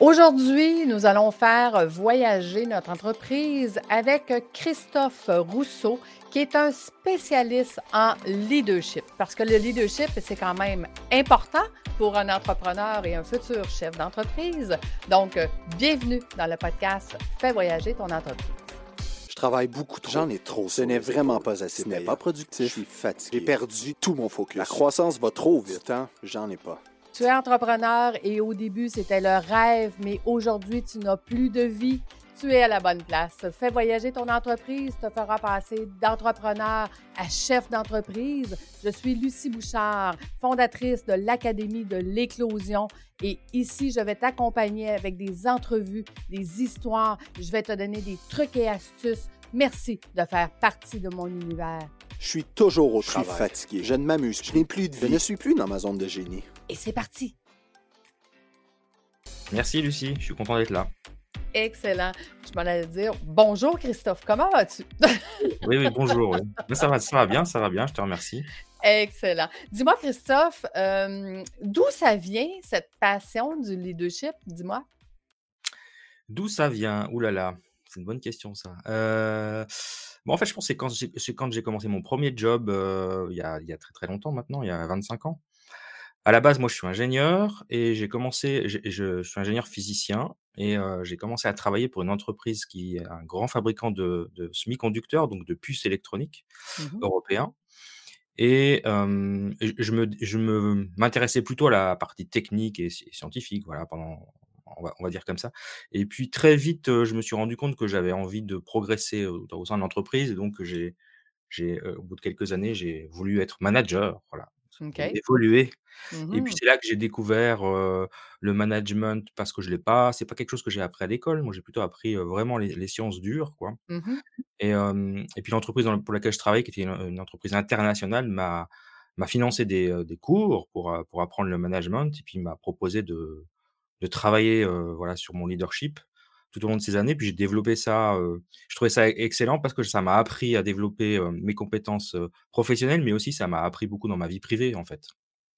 Aujourd'hui, nous allons faire voyager notre entreprise avec Christophe Rousseau, qui est un spécialiste en leadership. Parce que le leadership, c'est quand même important pour un entrepreneur et un futur chef d'entreprise. Donc, bienvenue dans le podcast Fais voyager ton entreprise. Je travaille beaucoup trop. J'en ai trop. Ce n'est vraiment pas assez. Ce n'est pas productif. Je suis fatigué. J'ai perdu tout mon focus. La croissance va trop vite. Temps, j'en ai pas. Tu es entrepreneur et au début, c'était le rêve, mais aujourd'hui, tu n'as plus de vie. Tu es à la bonne place. Fais voyager ton entreprise, te fera passer d'entrepreneur à chef d'entreprise. Je suis Lucie Bouchard, fondatrice de l'Académie de l'éclosion. Et ici, je vais t'accompagner avec des entrevues, des histoires. Je vais te donner des trucs et astuces. Merci de faire partie de mon univers. Je suis toujours au travail. Je suis fatigué. Je ne m'amuse. Je n'ai plus de vie. Je ne suis plus dans ma zone de génie et c'est parti. Merci Lucie, je suis content d'être là. Excellent. Je m'en allais dire bonjour Christophe, comment vas-tu? oui, oui, bonjour. Ça, va, ça va bien, ça va bien, je te remercie. Excellent. Dis-moi Christophe, euh, d'où ça vient cette passion du leadership? Dis-moi. D'où ça vient? Ouh là là, c'est une bonne question ça. Euh, bon, en fait, je pense que c'est quand j'ai commencé mon premier job euh, il, y a, il y a très très longtemps maintenant, il y a 25 ans. À la base, moi, je suis ingénieur et j'ai commencé, je, suis ingénieur physicien et j'ai commencé à travailler pour une entreprise qui est un grand fabricant de, semi-conducteurs, donc de puces électroniques mmh européens. Et je me, je me m'intéressais plutôt à la partie technique et, scientifique, voilà, pendant, on va, on va, dire comme ça. Et puis très vite, je me suis rendu compte que j'avais envie de progresser au, sein de l'entreprise, donc j'ai, j'ai, au bout de quelques années, j'ai voulu être manager, voilà évoluer. Et puis mmh c'est là que j'ai découvert le management parce que je l'ai pas, c'est pas quelque chose que j'ai appris à l'école. Moi, j'ai plutôt appris vraiment les, sciences dures, quoi. Mmh et, et, puis l'entreprise pour laquelle je travaille, qui était une, entreprise internationale, m'a m'a financé des, des, cours pour, pour apprendre le management et puis m'a proposé de, de travailler voilà sur mon leadership tout au long de ces années. Puis j'ai développé ça, je trouvais ça excellent parce que ça m'a appris à développer mes compétences professionnelles, mais aussi ça m'a appris beaucoup dans ma vie privée, en fait.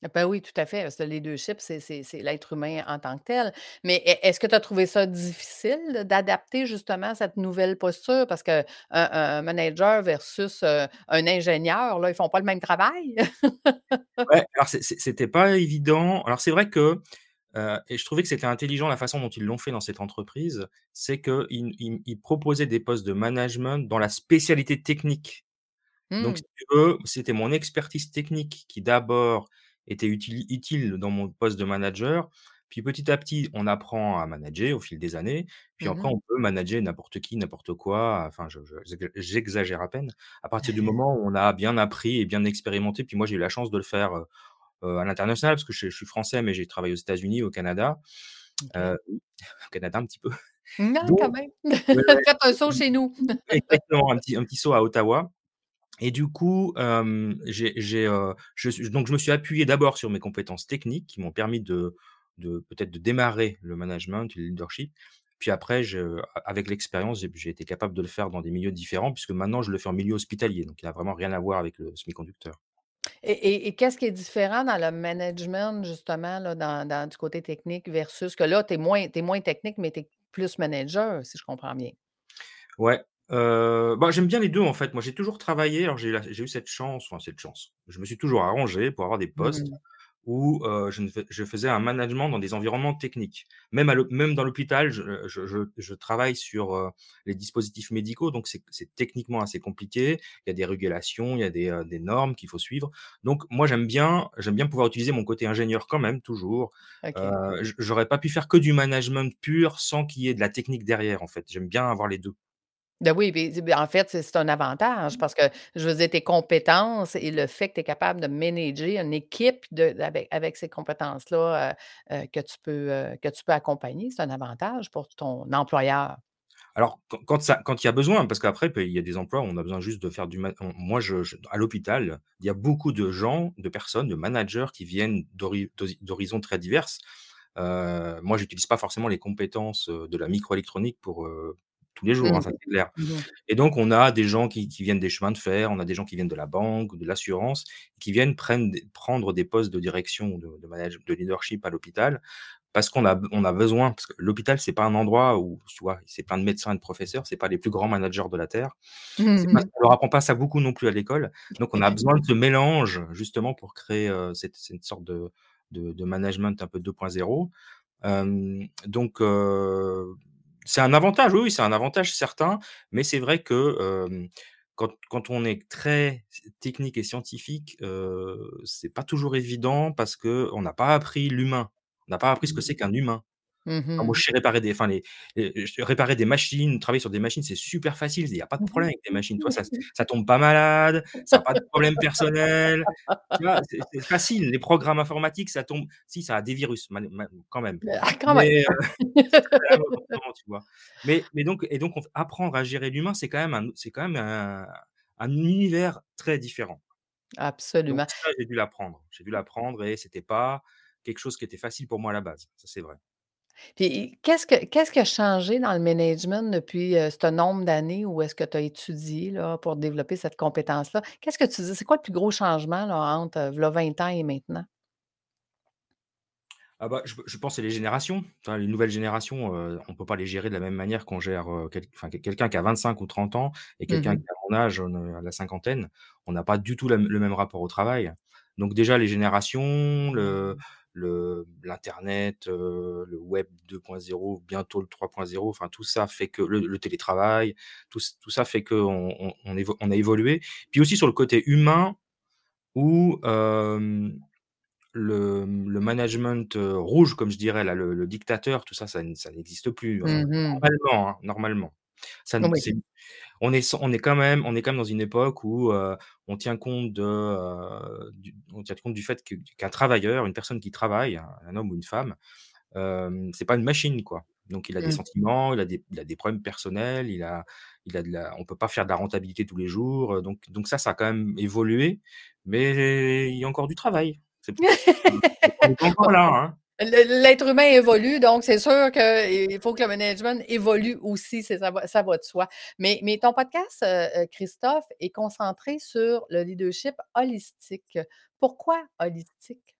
Ah ben oui, tout à fait. Parce que le leadership, c'est l'être humain en tant que tel. Mais e, est-ce que tu as trouvé ça difficile d'adapter justement cette nouvelle posture? Parce qu'un un manager versus un ingénieur, là, ils font pas le même travail. ouais, alors c'était pas évident. Alors c'est vrai que et je trouvais que c'était intelligent la façon dont ils l'ont fait dans cette entreprise, c'est qu'ils ils, proposaient des postes de management dans la spécialité technique. Donc, mmh. veux, c'était mon expertise technique qui d'abord était utile, utile dans mon poste de manager. Puis petit à petit, on apprend à manager au fil des années. Puis après, mmh on peut manager n'importe qui, n'importe quoi. Enfin, j'exagère à peine. À partir du moment où on a bien appris et bien expérimenté, puis moi, j'ai eu la chance de le faire à l'international, parce que je, suis français, mais j'ai travaillé aux États-Unis, au Canada. au Canada, un petit peu. Non, quand même. Faites un saut chez nous. exactement, un petit, un petit saut à Ottawa. Et du coup, j'ai, je, donc je me suis appuyé d'abord sur mes compétences techniques qui m'ont permis de, de peut-être de démarrer le management, le leadership. Puis après, je, avec l'expérience, j'ai, été capable de le faire dans des milieux différents, puisque maintenant je le fais en milieu hospitalier. Donc il n'a vraiment rien à voir avec le semi-conducteur. Et, qu'est-ce qui est différent dans le management, justement, là, dans, du côté technique versus que là, tu es moins, moins technique, mais tu es plus manager, si je comprends bien? Ouais. Euh, bah, j'aime bien les deux, en fait. Moi, j'ai toujours travaillé. Alors, j'ai eu cette chance, enfin, cette chance. Je me suis toujours arrangé pour avoir des postes. Mmh où je, faisais un management dans des environnements techniques. Même, même dans l'hôpital, je, travaille sur les dispositifs médicaux, donc c'est techniquement assez compliqué. Il y a des régulations, il y a des, normes qu'il faut suivre. Donc moi, j'aime bien, bien pouvoir utiliser mon côté ingénieur quand même, toujours. J'aurais pas pu faire que du management pur sans qu'il y ait de la technique derrière, en fait. J'aime bien avoir les deux. Ben oui, ben, en fait, c'est un avantage parce que, je veux dire, tes compétences et le fait que tu es capable de manager une équipe de avec ces compétences-là, que tu peux, que tu peux accompagner, c'est un avantage pour ton employeur. Alors, quand ça quand il y a besoin, parce qu'après, il y a des emplois où on a besoin juste de faire du moi, je à l'hôpital, il y a beaucoup de gens, de personnes, de managers qui viennent d'horizons très diverses. moi, j'utilise pas forcément les compétences, de la microélectronique pour, tous les jours, hein, mmh. ça c'est clair. Mmh et donc, on a des gens qui, viennent des chemins de fer, on a des gens qui viennent de la banque, de l'assurance, qui viennent prendre, prendre des postes de direction, de, de, de leadership à l'hôpital, parce qu'on a on a besoin parce que l'hôpital, c'est pas un endroit où, tu vois, c'est plein de médecins et de professeurs, c'est pas les plus grands managers de la terre. C'est pas Mmh on leur apprend pas ça beaucoup non plus à l'école. Donc on a besoin de ce mélange justement pour créer, heu, cette cette sorte de de de management un peu 2.0. Hem, donc heu, c'est un avantage, oui, oui, c'est un avantage certain, mais c'est vrai que, quand quand on est très technique et scientifique, c'est pas toujours évident parce qu'on n'a pas appris l'humain. On n'a pas appris ce que c'est qu'un humain. Moi, Mmh je sais réparer des enfin les réparer des machines, travailler sur des machines, c'est super facile, il y a pas de problème avec des machines. Toi, ça ça tombe pas malade, ça a pas de problème personnel? C'est facile. Les programmes informatiques, ça tombe si ça a des virus, mal mal quand même, Ah quand mais quand même important, tu vois? Mais mais donc et donc on apprendre à gérer l'humain, c'est quand même un c'est quand même un un univers très différent. Absolument. j'ai dû l'apprendre. J'ai dû l'apprendre et c'était pas quelque chose qui était facile pour moi à la base. Ça, c'est vrai. Puis qu'est-ce que qu'est-ce qui a changé dans le management depuis, ce nombre d'années où est-ce que tu as étudié là, pour développer cette compétence-là? Qu'est-ce que tu dis? C'est quoi le plus gros changement là, entre, heu, v'là 20 ans et maintenant? Ah bah, je je pense c'est les générations. Les nouvelles générations, on peut pas les gérer de la même manière qu'on gère, heu, quel enfin, quelqu'un qui a 25 ou 30 ans et Mmh quelqu'un qui a mon âge, heu, la cinquantaine. On n'a pas du tout la le même rapport au travail. Donc déjà les générations, le l'internet, heu, le web 2.0, bientôt le 3.0, enfin tout ça fait que le le télétravail, tout tout ça fait qu'on on on évo on a évolué. Puis aussi sur le côté humain où, hem, le, le management, heu, rouge comme je dirais là, le dictateur, tout ça, ça n'existe plus, enfin, Mmh mh. normalement, hein, normalement. Ça c'est on est s on est quand même on est quand même dans une époque où, heu, on tient compte de, heu, du on tient compte du fait que qu'un travailleur, une personne qui travaille, un un homme ou une femme, hem, c'est pas une machine, quoi. Donc il a des Mmh. sentiments, il a des il a des problèmes personnels, il a il a de la on peut pas faire de la rentabilité tous les jours, heu, donc donc ça, ça a quand même évolué, mais il y a encore du travail. C'est on est encore là, hein. L'être humain évolue, donc c'est sûr qu'il faut que le management évolue aussi, c'est ça va ça va de soi. Mais mais ton podcast, heu heu, Christophe, est concentré sur le leadership holistique. Pourquoi holistique?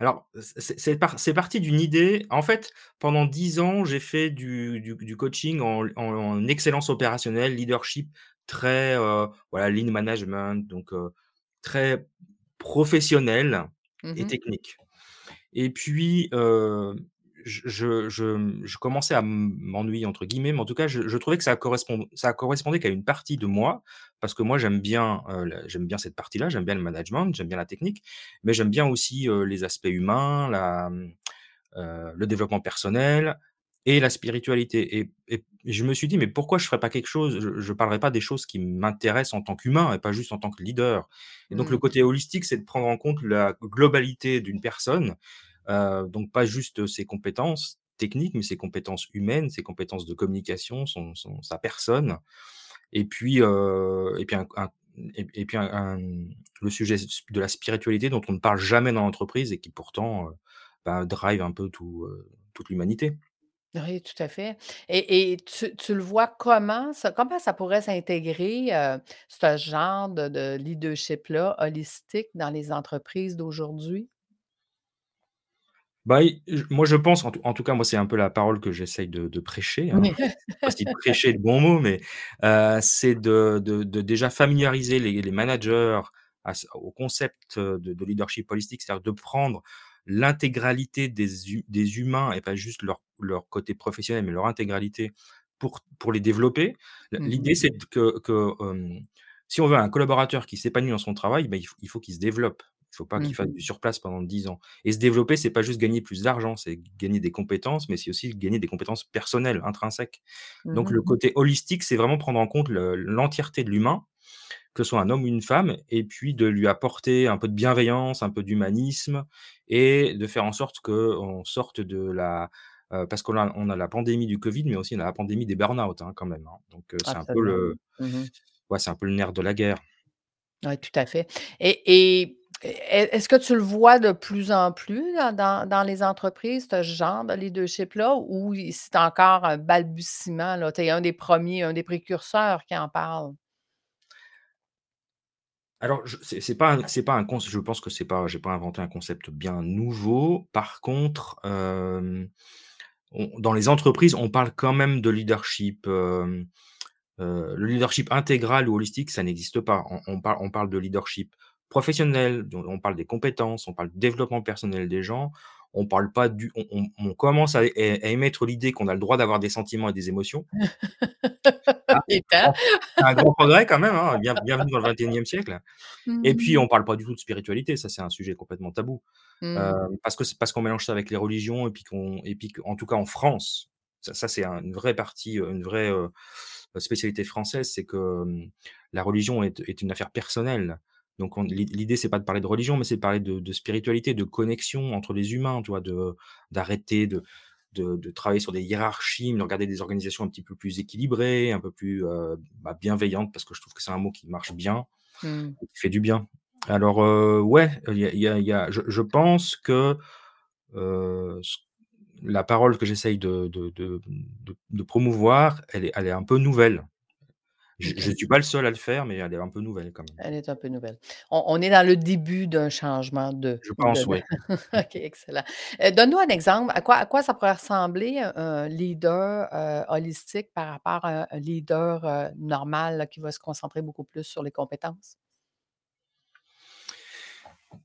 Alors, c'est c'est par c'est parti d'une idée. En fait, pendant 10 ans, j'ai fait du du du coaching en l en en excellence opérationnelle, leadership très, heu, voilà, lean management, donc très professionnel et mh. technique. Et puis, je je je, je commençais à «m'ennuyer» entre guillemets, mais en tout cas, je je trouvais que ça correspond ça correspondait qu'à une partie de moi, parce que moi j'aime bien, j'aime bien cette partie-là, j'aime bien le management, j'aime bien la technique, mais j'aime bien aussi, les aspects humains, la, mmh, le développement personnel et la spiritualité et et je me suis dit: «Mais pourquoi je ferais pas quelque chose, je je parlerais pas des choses qui m'intéressent en tant qu'humain et pas juste en tant que leader?» et donc le Mmh. côté holistique, c'est de prendre en compte la globalité d'une personne, heu, donc pas juste ses compétences techniques, mais ses compétences humaines, ses compétences de communication, son son sa personne et puis, et puis et puis le sujet de la spiritualité dont on ne parle jamais dans l'entreprise et qui pourtant, bah, drive un peu tout, toute l'humanité. Oui, tout à fait et et tu tu le vois comment ça comment ça pourrait s'intégrer, ce genre de de leadership-là, holistique, dans les entreprises d'aujourd'hui? Bah, moi, je pense, en tout en tout cas, moi, c'est un peu la parole que j'essaye de de prêcher, hein. Oui. Je sais pas si prêcher est le bon mot, mais heu, c'est de de de déjà familiariser les les managers à au concept, heu, de de leadership holistique. C'est-à-dire de prendre l'intégralité des hu des humains et pas juste leur leur côté professionnel, mais leur intégralité pour pour les développer. Mmh mh. l'idée, c'est que si on veut un collaborateur qui s'épanouit dans son travail, bah, il faut il faut qu'il se développe. Il faut pas Mmh qu'il fasse mh. du surplace pendant 10 ans et se développer, c'est pas juste gagner plus d'argent, c'est gagner des compétences, mais c'est aussi gagner des compétences personnelles, intrinsèques. Mmh Donc le côté holistique, c'est vraiment prendre en compte le l'entièreté de l'humain, que ce soit un homme ou une femme et puis de lui apporter un peu de bienveillance, un peu d'humanisme et de faire en sorte qu'on sorte de la heu, parce qu'on a on a la pandémie du covid, mais aussi on a la pandémie des burn-out, hein, quand même, hein. Donc heu, c'est un peu le Mmh mh. ouais, c'est un peu le nerf de la guerre. Ouais, tout à fait et est-ce que tu le vois de plus en plus dans dans les entreprises, ce genre de leadership-là ou c'est encore un balbutiement? Tu es un des 1ers, un des précurseurs qui en parle? Alors, c'est pas pas un conc je pense que c'est pas pas inventé un concept bien nouveau. Par contre, dans les entreprises, on parle quand même de leadership, le leadership intégral ou holistique, ça n'existe pas. On on parle on parle de leadership professionnel, on parle des compétences, on parle du développement personnel des gens. On parle pas du on on on commence à émettre l'idée qu'on a le droit d'avoir des sentiments et des émotions. Ah, c'est un grand progrès quand même, hein, bien bienvenue dans le 21e siècle et puis Mmh. on parle pas du tout de spiritualité, ça c'est un sujet complètement tabou. Mmh. parce que c'est parce qu'on mélange ça avec les religions et puis qu'on et puis qu'en tout cas en France, ça ça c'est un une vraie partie, heu, une vraie, heu, spécialité française, c'est que, hem, la religion est est une affaire personnelle. Donc on l'i l'idée c'est pas de parler de religion, mais c'est de parler de de spiritualité, de connexion entre les humains, tu vois? De d'arrêter de de de travailler sur des hiérarchies, de regarder des organisations un petit peu plus équilibrées, un peu plus, heu, bah, bienveillantes parce que je trouve que c'est un mot qui marche bien Mmh. et qui fait du bien. Alors, ouais, il y a il y a il y a je je pense que, ce la parole que j'essaye de de de de de promouvoir, elle est elle est un peu nouvelle. Je je OK. suis pas le seul à le faire, mais elle est un peu nouvelle quand même. Elle est un peu nouvelle. On on est dans le début d'un changement de Je pense, de oui. OK, excellent. Heu, donne-nous un exemple. À quoi à quoi ça pourrait ressembler un leader, heu, holistique par rapport à un leader, heu, normal, là, qui va se concentrer beaucoup plus sur les compétences?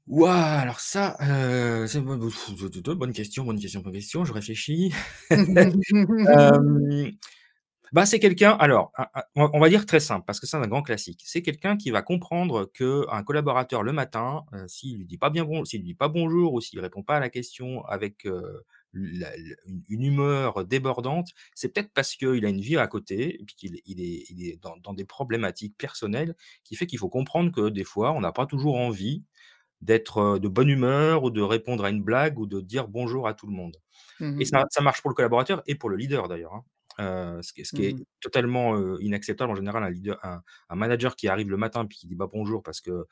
Ouah, alors ça, heu, c'est bonne bonne question, bonne question, bonne question, je réfléchis. bah, c'est quelqu'un alors, on va dire très simple parce que c'est un grand classique. C'est quelqu'un qui va comprendre qu'un collaborateur le matin, heu, s'il lui dit pas bien bon s'il lui dit pas bonjour ou s'il répond pas à la question avec, la le une humeur débordante, c'est peut-être parce qu'il a une vie à côté et puis qu'il est il est il est dans dans des problématiques personnelles qui fait qu'il faut comprendre que des fois, on n'a pas toujours envie d'être, heu, de bonne humeur ou de répondre à une blague ou de dire bonjour à tout le monde Mmh et ça marche pour le collaborateur et pour le leader d'ailleurs, hein. Ce qui est ce qui est Mmh totalement, inacceptable en général, un leader un un manager qui arrive le matin puis qui dit pas bonjour parce que,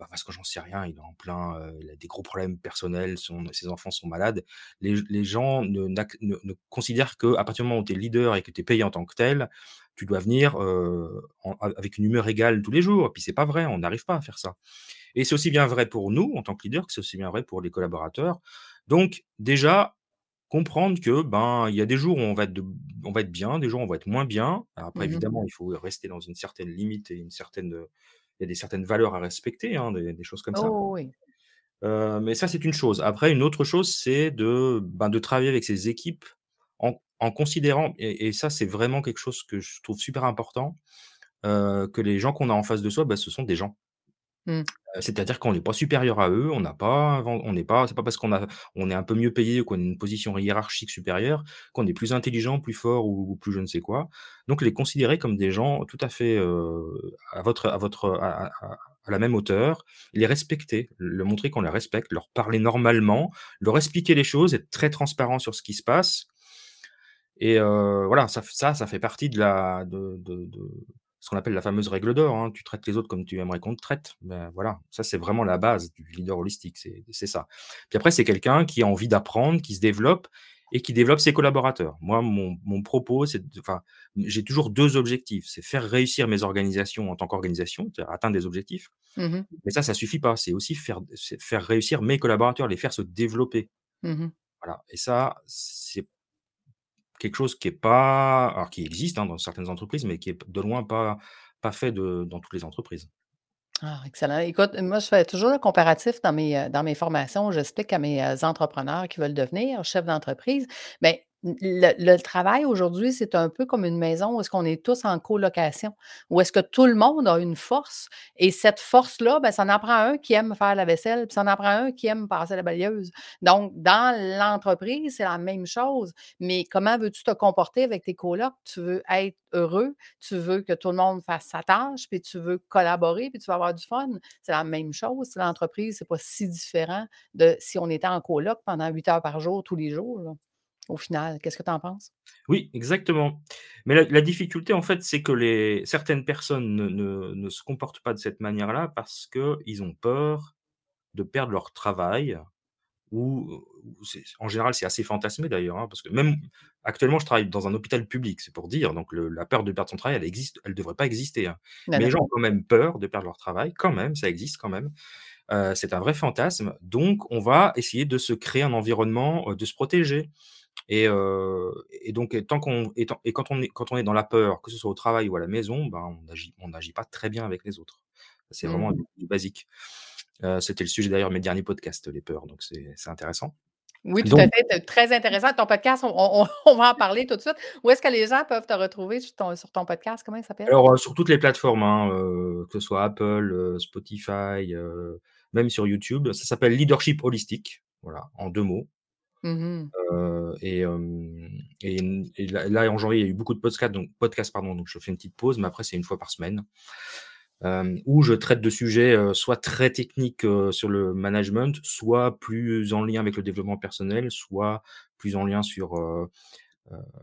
bah, parce que j'en sais rien, il est en plein, il a des gros problèmes personnels, son ses enfants sont malades. Les les gens ne n'ac ne ne considèrent qu'à partir du moment où tu es leader et que tu es payé en tant que tel, tu dois venir, en avec une humeur égale tous les jours et puis c'est pas vrai, on n'arrive pas à faire ça. Et c'est aussi bien vrai pour nous, en tant que leader, que c'est aussi bien vrai pour les collaborateurs. Donc déjà, comprendre que, ben, il y a des jours où on va être de on va être bien, des jours où on va être moins bien. Alors après Mmh évidemment, il faut rester dans une certaine limite et une certaine, il y a des certaines valeurs à respecter, hein, des des choses comme ça. Oh oui. Heu, mais ça, c'est une chose. Après une autre chose, c'est de, ben, de travailler avec ses équipes en en considérant et et ça, c'est vraiment quelque chose que je trouve super important, heu, que les gens qu'on a en face de soi, bah, ce sont des gens. Mmh. C'est-à-dire qu'on n'est pas supérieur à eux, on n'a pas on n'est pas c'est pas parce qu'on a on est un peu mieux payé ou qu'on a une position hiérarchique supérieure, qu'on est plus intelligent, plus fort ou plus je ne sais quoi. Donc les considérer comme des gens tout à fait, à votre à votre, à la même hauteur, les respecter, leur montrer qu'on les respecte, leur parler normalement, leur expliquer les choses, être très transparent sur ce qui se passe et voilà, ça ça, fait partie de la de ce qu'on appelle la fameuse règle d'or, hein. Tu traites les autres comme tu aimerais qu'on te traite. Ben, voilà, ça, c'est vraiment la base du leader holistique, c'est ça. Puis après, c'est quelqu'un qui a envie d'apprendre, qui se développe et qui développe ses collaborateurs. Moi, mon mon propos, c'est enfin, j'ai toujours 2 objectifs. C'est faire réussir mes organisations en tant qu'organisation, atteindre des objectifs. Mmh mh. Mais ça, ça suffit pas. C'est aussi faire faire réussir mes collaborateurs, les faire se développer. Mmh mh. Voilà et ça, c'est Quelque chose qui est pas alors qui existe, hein, dans certaines entreprises, mais qui est de loin pas pas fait de dans toutes les entreprises. Ah, excellent. Écoute, moi, je fais toujours le comparatif dans mes, heu, dans mes formations. J'explique à mes, heu, entrepreneurs qui veulent devenir chefs d'entreprise, ben, le travail aujourd'hui, c'est un peu comme une maison où est-ce qu'on est tous en colocation, où est-ce que tout le monde a une force et cette force-là, ben, ça en prend un qui aime faire la vaisselle, puis ça en prend un qui aime passer la balayeuse. Donc, dans l'entreprise, c'est la même chose, mais comment veux-tu te comporter avec tes colocs? Tu veux être heureux, tu veux que tout le monde fasse sa tâche, puis tu veux collaborer, puis tu vas avoir du fun. C'est la même chose. L'entreprise, c'est pas si différent de si on était en coloc pendant 8 heures par jour, tous les jours, au final. Qu'est-ce que tu en penses? Oui, exactement. Mais la la difficulté, en fait, c'est que les certaines personnes ne ne ne se comportent pas de cette manière-là parce qu'ils ont peur de perdre leur travail en général, c'est assez fantasmé d'ailleurs, hein, parce que même actuellement, je travaille dans un hôpital public, c'est pour dire, donc la peur de perdre son travail, elle existe, elle devrait pas exister. Hein. Mais les gens ont quand même peur de perdre leur travail, quand même, ça existe quand même. c'est un vrai fantasme. Donc, on va essayer de se créer un environnement, de se protéger. Et, donc, tant qu'on et, quand on est quand on est dans la peur, que ce soit au travail ou à la maison, ben, on n'agit on n'agit pas très bien avec les autres. C'est vraiment mmh. du basique. c'était le sujet d'ailleurs de mes derniers podcasts, les peurs, donc c'est intéressant. Oui, tout à fait. Très intéressant. Ton podcast, on, va en parler tout de suite. Où est-ce que les gens peuvent te retrouver sur ton, podcast? Comment il s'appelle? Alors, sur toutes les plateformes, hein, que ce soit Apple, Spotify, même sur YouTube. Ça s'appelle Leadership Holistique, voilà, en deux mots. Mmh et, là, en janvier, il y a eu beaucoup de podcasts, donc, podcasts, pardon, donc je fais une petite pause, mais après, c'est une fois par semaine. où je traite de sujets soit très techniques sur le management, soit plus en lien avec le développement personnel, soit plus en lien sur,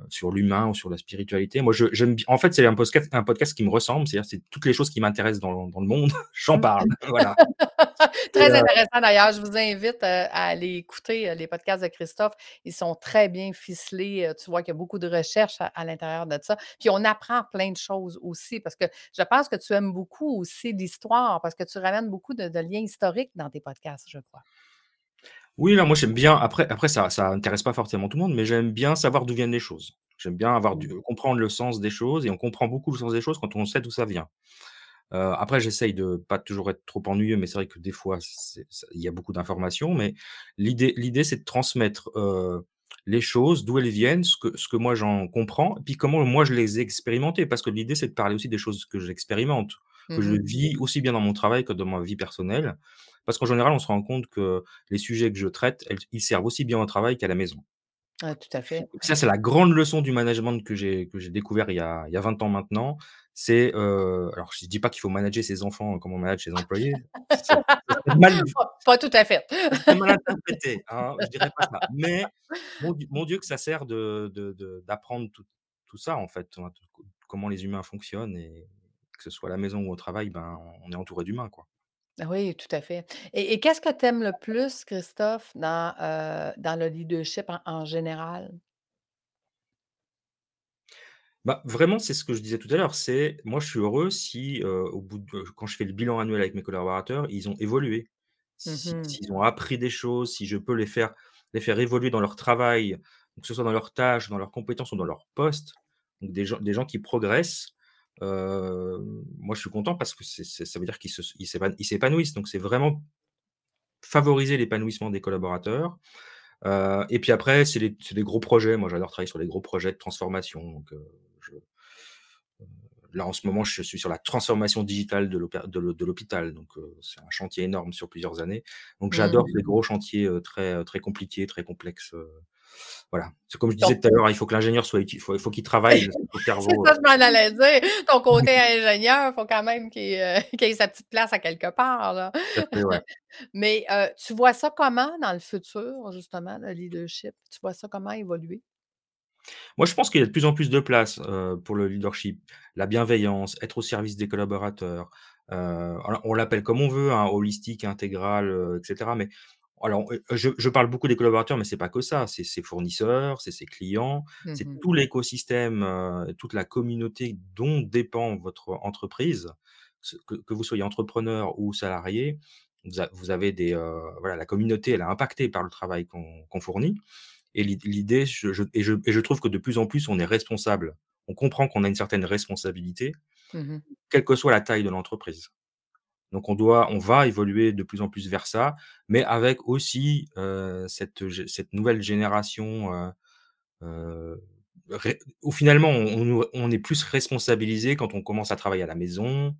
sur l'humain ou sur la spiritualité. Moi, je, j'aime, en fait, c'est un podcast, un podcast qui me ressemble, c'est-à-dire c'est toutes les choses qui m'intéressent dans, dans le monde, j'en parle. voilà. très intéressant d'ailleurs. Je vous invite à aller écouter les podcasts de Christophe. Ils sont très bien ficelés. Tu vois qu'il y a beaucoup de recherches à, l'intérieur de ça. Puis on apprend plein de choses aussi parce que je pense que tu aimes beaucoup aussi l'histoire parce que tu ramènes beaucoup de, de liens historiques dans tes podcasts, je crois. Oui, là, moi j'aime bien. Après, après ça, ça intéresse pas forcément tout le monde, mais j'aime bien savoir d'où viennent les choses. J'aime bien avoir du, mmh. comprendre le sens des choses et on comprend beaucoup le sens des choses quand on sait d'où ça vient. Euh, après, j'essaye de pas toujours être trop ennuyeux, mais c'est vrai que des fois, il y a beaucoup d'informations. Mais l'idée, l'idée, c'est de transmettre euh, les choses, d'où elles viennent, ce que, ce que moi j'en comprends, et puis comment moi je les ai expérimentées. Parce que l'idée, c'est de parler aussi des choses que j'expérimente, que je mmh vis aussi bien dans mon travail que dans ma vie personnelle. Parce qu'en général, on se rend compte que les sujets que je traite, ils servent aussi bien au travail qu'à la maison. tout à fait. Ça, c'est la grande leçon du management que j'ai découvert il y, a, il y a 20 ans maintenant. C'est, euh, alors je ne dis pas qu'il faut manager ses enfants comme on manage ses employés. pas, tout à fait. C'est mal interprété, hein, je dirais pas ça. Mais mon, Dieu que ça sert d'apprendre de, tout, tout, ça, en fait, hein, comment les humains fonctionnent et que ce soit à la maison ou au travail, ben, on est entouré d'humains, quoi. Oui, tout à fait. Et qu'est-ce que tu aimes le plus, Christophe, dans, euh, dans le leadership en, général? Bah, vraiment, c'est ce que je disais tout à l'heure. C'est moi, je suis heureux si, euh, au bout de, quand je fais le bilan annuel avec mes collaborateurs, ils ont évolué, mmh s'ils ont appris des choses, si je peux les faire, les faire évoluer dans leur travail, que ce soit dans leurs tâches, dans leurs compétences ou dans leur poste. Donc des gens, des gens qui progressent moi, je suis content parce que ça veut dire qu'ils s'épanouissent. Donc, c'est vraiment favoriser l'épanouissement des collaborateurs. et puis après, c'est des gros projets. Moi, j'adore travailler sur les gros projets de transformation. Donc, là, en ce moment, je suis sur la transformation digitale de l'hôpital. Donc, c'est un chantier énorme sur plusieurs années. Donc, j'adore mmh. ces gros chantiers très, très compliqués, très complexes voilà. C'est comme je disais tout à l'heure, il faut que l'ingénieur soit utile, il faut, qu'il travaille au cerveau. c'est ça, je m'en allais dire. Ton côté ingénieur, il faut quand même qu'il euh, ait sa petite place à quelque part. Là. Mais euh, tu vois ça comment dans le futur, justement, le leadership? Tu vois ça comment évoluer? Moi, je pense qu'il y a de plus en plus de place euh, pour le leadership, la bienveillance, être au service des collaborateurs. on l'appelle comme on veut, hein, holistique, intégral, etc. Mais alors, je, parle beaucoup des collaborateurs, mais c'est pas que ça. C'est ses fournisseurs, c'est ses clients, c'est mmh tout l'écosystème, toute la communauté dont dépend votre entreprise, que, vous soyez entrepreneur ou salarié. Vous, avez des voilà, la communauté, elle est impactée par le travail qu'on fournit. Et l'idée, je, et, je, trouve que de plus en plus, on est responsable. On comprend qu'on a une certaine responsabilité, mmh quelle que soit la taille de l'entreprise. Donc on doit, on va évoluer de plus en plus vers ça, mais avec aussi cette, cette nouvelle génération où finalement on, est plus responsabilisé quand on commence à travailler à la maison.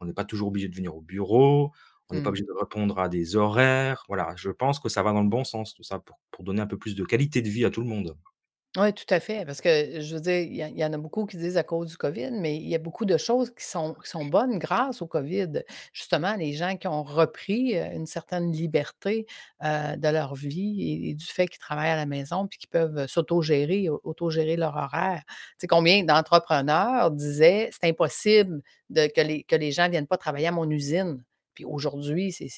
On n'est pas toujours obligé de venir au bureau. On n'est pas mmh. obligé de répondre à des horaires. Voilà, je pense que ça va dans le bon sens, tout ça, pour donner un peu plus de qualité de vie à tout le monde. Oui, tout à fait. Parce que je veux dire, il y, en a beaucoup qui disent à cause du COVID, mais il y a beaucoup de choses qui sont, qui sont bonnes grâce au COVID. Justement, les gens qui ont repris une certaine liberté de leur vie et, du fait qu'ils travaillent à la maison puis qu'ils peuvent s'autogérer, autogérer leur horaire. Tu sais, combien d'entrepreneurs disaient c'est impossible de, que, les, que les gens ne viennent pas travailler à mon usine. Puis aujourd'hui, c'est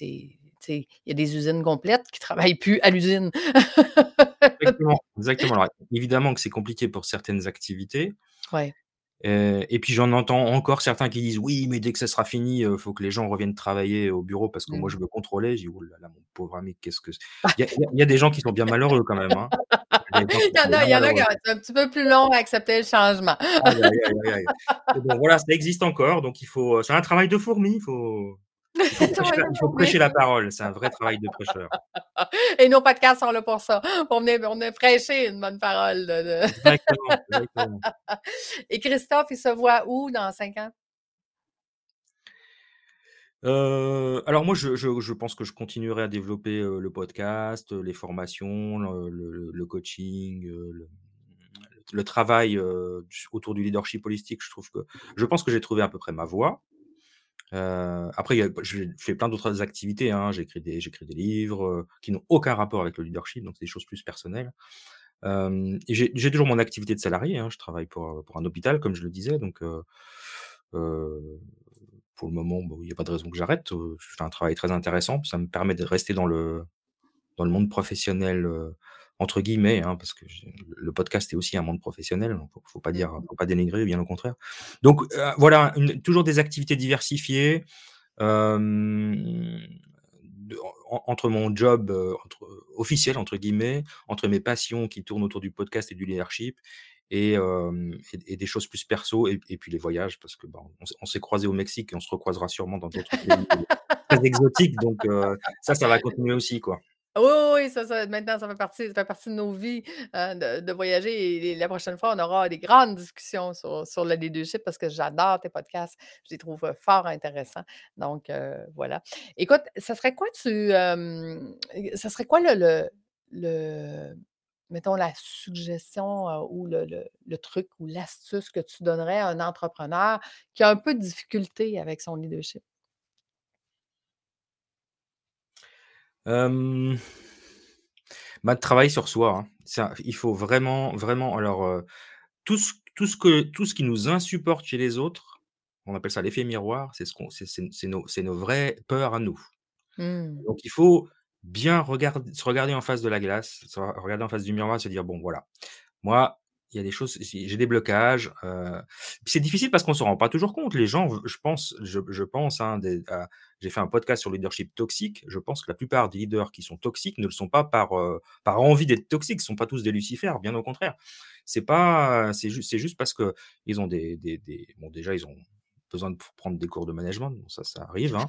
il y a des usines complètes qui ne travaillent plus à l'usine. exactement. exactement. évidemment que c'est compliqué pour certaines activités. Ouais. et puis j'en entends encore certains qui disent oui, mais dès que ça sera fini, il faut que les gens reviennent travailler au bureau parce que moi je mmh. veux contrôler. J'ai dit oh là là, mon pauvre ami, qu'est-ce que. Il y, a des gens qui sont bien malheureux quand même. Hein. Il y en a, il y en a qui sont un petit peu plus long à accepter le changement. bon, voilà, ça existe encore, donc il faut. C'est un travail de fourmi, il faut. Il faut, prêcher, la, parole, c'est un vrai travail de prêcheur. Et nos podcasts sont là pour ça, pour venir, prêcher une bonne parole. Exactement, Et Christophe, il se voit où dans cinq ans? Euh, alors moi, je, pense que je continuerai à développer euh, le podcast, les formations, le, coaching, euh, le, travail autour du leadership holistique. Je trouve que je pense que j'ai trouvé à peu près ma voie. Euh, après, j'ai fait plein d'autres activités. Hein. J'ai écrit des, des livres qui n'ont aucun rapport avec le leadership, donc c'est des choses plus personnelles. j'ai toujours mon activité de salarié. Hein. Je travaille pour, pour un hôpital, comme je le disais. Donc, pour le moment, il n'y a pas de raison que j'arrête. Je fais un travail très intéressant. Ça me permet de rester dans le, dans le monde professionnel entre guillemets, hein, parce que le podcast est aussi un monde professionnel, il ne faut pas dire, faut pas dénigrer, bien au contraire. Donc euh, voilà, toujours des activités diversifiées. entre mon job entre, officiel, entre guillemets, entre mes passions qui tournent autour du podcast et du leadership, et, et, des choses plus perso, et, puis les voyages, parce que on, s'est croisé au Mexique et on se recroisera sûrement dans d'autres pays très exotiques, donc ça, ça va continuer aussi, quoi. Oui, oui, ça, ça, maintenant, ça fait partie, ça fait partie de nos vies hein, de, voyager. Et, la prochaine fois, on aura des grandes discussions sur, sur le leadership parce que j'adore tes podcasts. Je les trouve fort intéressants. Donc, voilà. Écoute, ça serait quoi tu. ça serait quoi le, le, mettons, la suggestion ou le, le truc ou l'astuce que tu donnerais à un entrepreneur qui a un peu de difficulté avec son leadership? Euh, bah, travailler sur soi, hein. Ça, il faut vraiment, vraiment alors, tout ce tout ce que tout ce qui nous insupporte chez les autres, on appelle ça l'effet miroir, c'est ce qu'on c'est c'est nos c'est nos vraies peurs à nous. Mmh. Donc il faut bien regarder se regarder en face de la glace, se regarder en face du miroir, se dire: «Bon voilà, moi, il y a des choses, j'ai des blocages. c'est difficile parce qu'on ne se rend pas toujours compte. Les gens, je pense, je, pense, hein, j'ai fait un podcast sur le leadership toxique. Je pense que la plupart des leaders qui sont toxiques ne le sont pas par, par envie d'être toxiques. Ils ne sont pas tous des lucifères, bien au contraire. C'est pas, c'est juste, c'est juste parce que ils ont des, des, bon déjà ils ont besoin de prendre des cours de management. ça, ça arrive. Hein.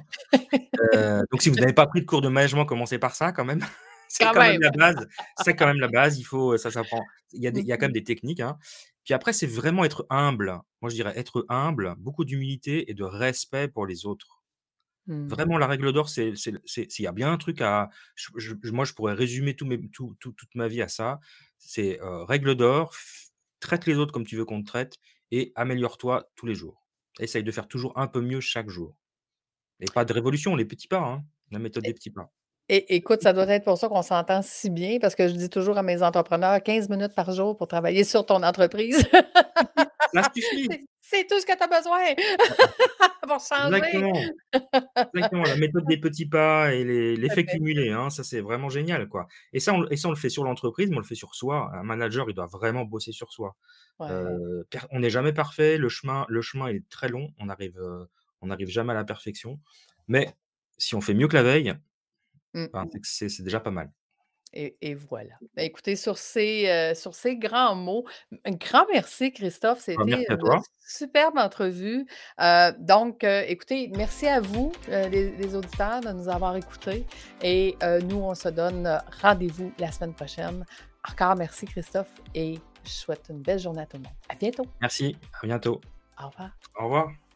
donc si vous n'avez pas pris de cours de management, commencez par ça quand même. c'est quand, même la base. C'est quand même la base. Il faut, ça s'apprend. Il y a, il y a quand même mmh des techniques. Hein. Puis après, c'est vraiment être humble. Moi, je dirais être humble, beaucoup d'humilité et de respect pour les autres. Mmh. Vraiment, la règle d'or, c'est s'il y a bien un truc à. moi, je pourrais résumer tout mes, tout, toute ma vie à ça. C'est règle d'or, traite les autres comme tu veux qu'on te traite et améliore-toi tous les jours. Essaye de faire toujours un peu mieux chaque jour. Et pas de révolution, les petits pas, hein, la méthode des petits pas. Et écoute, ça doit être pour ça qu'on s'entend si bien, parce que je dis toujours à mes entrepreneurs 15 minutes par jour pour travailler sur ton entreprise. C'est tout ce que tu as besoin pour changer. Exactement. La méthode des petits pas et l'effet cumulé, hein, ça c'est vraiment génial. Quoi. Et, ça, on, et ça, on le fait sur l'entreprise, mais on le fait sur soi. Un manager, il doit vraiment bosser sur soi. Euh, on n'est jamais parfait, le chemin, le chemin est très long, on n'arrive euh, on arrive jamais à la perfection. Mais si on fait mieux que la veille, Mmh. c'est déjà pas mal. Et, voilà. Ben, écoutez, sur ces, euh, sur ces grands mots, un grand merci, Christophe. Bah, C'était une superbe entrevue. Euh, donc, euh, écoutez, merci à vous, les, auditeurs, de nous avoir écoutés. Et nous, on se donne rendez-vous la semaine prochaine. Encore merci, Christophe, et je souhaite une belle journée à tout le monde. À bientôt. Merci, à bientôt. Au revoir. Au revoir.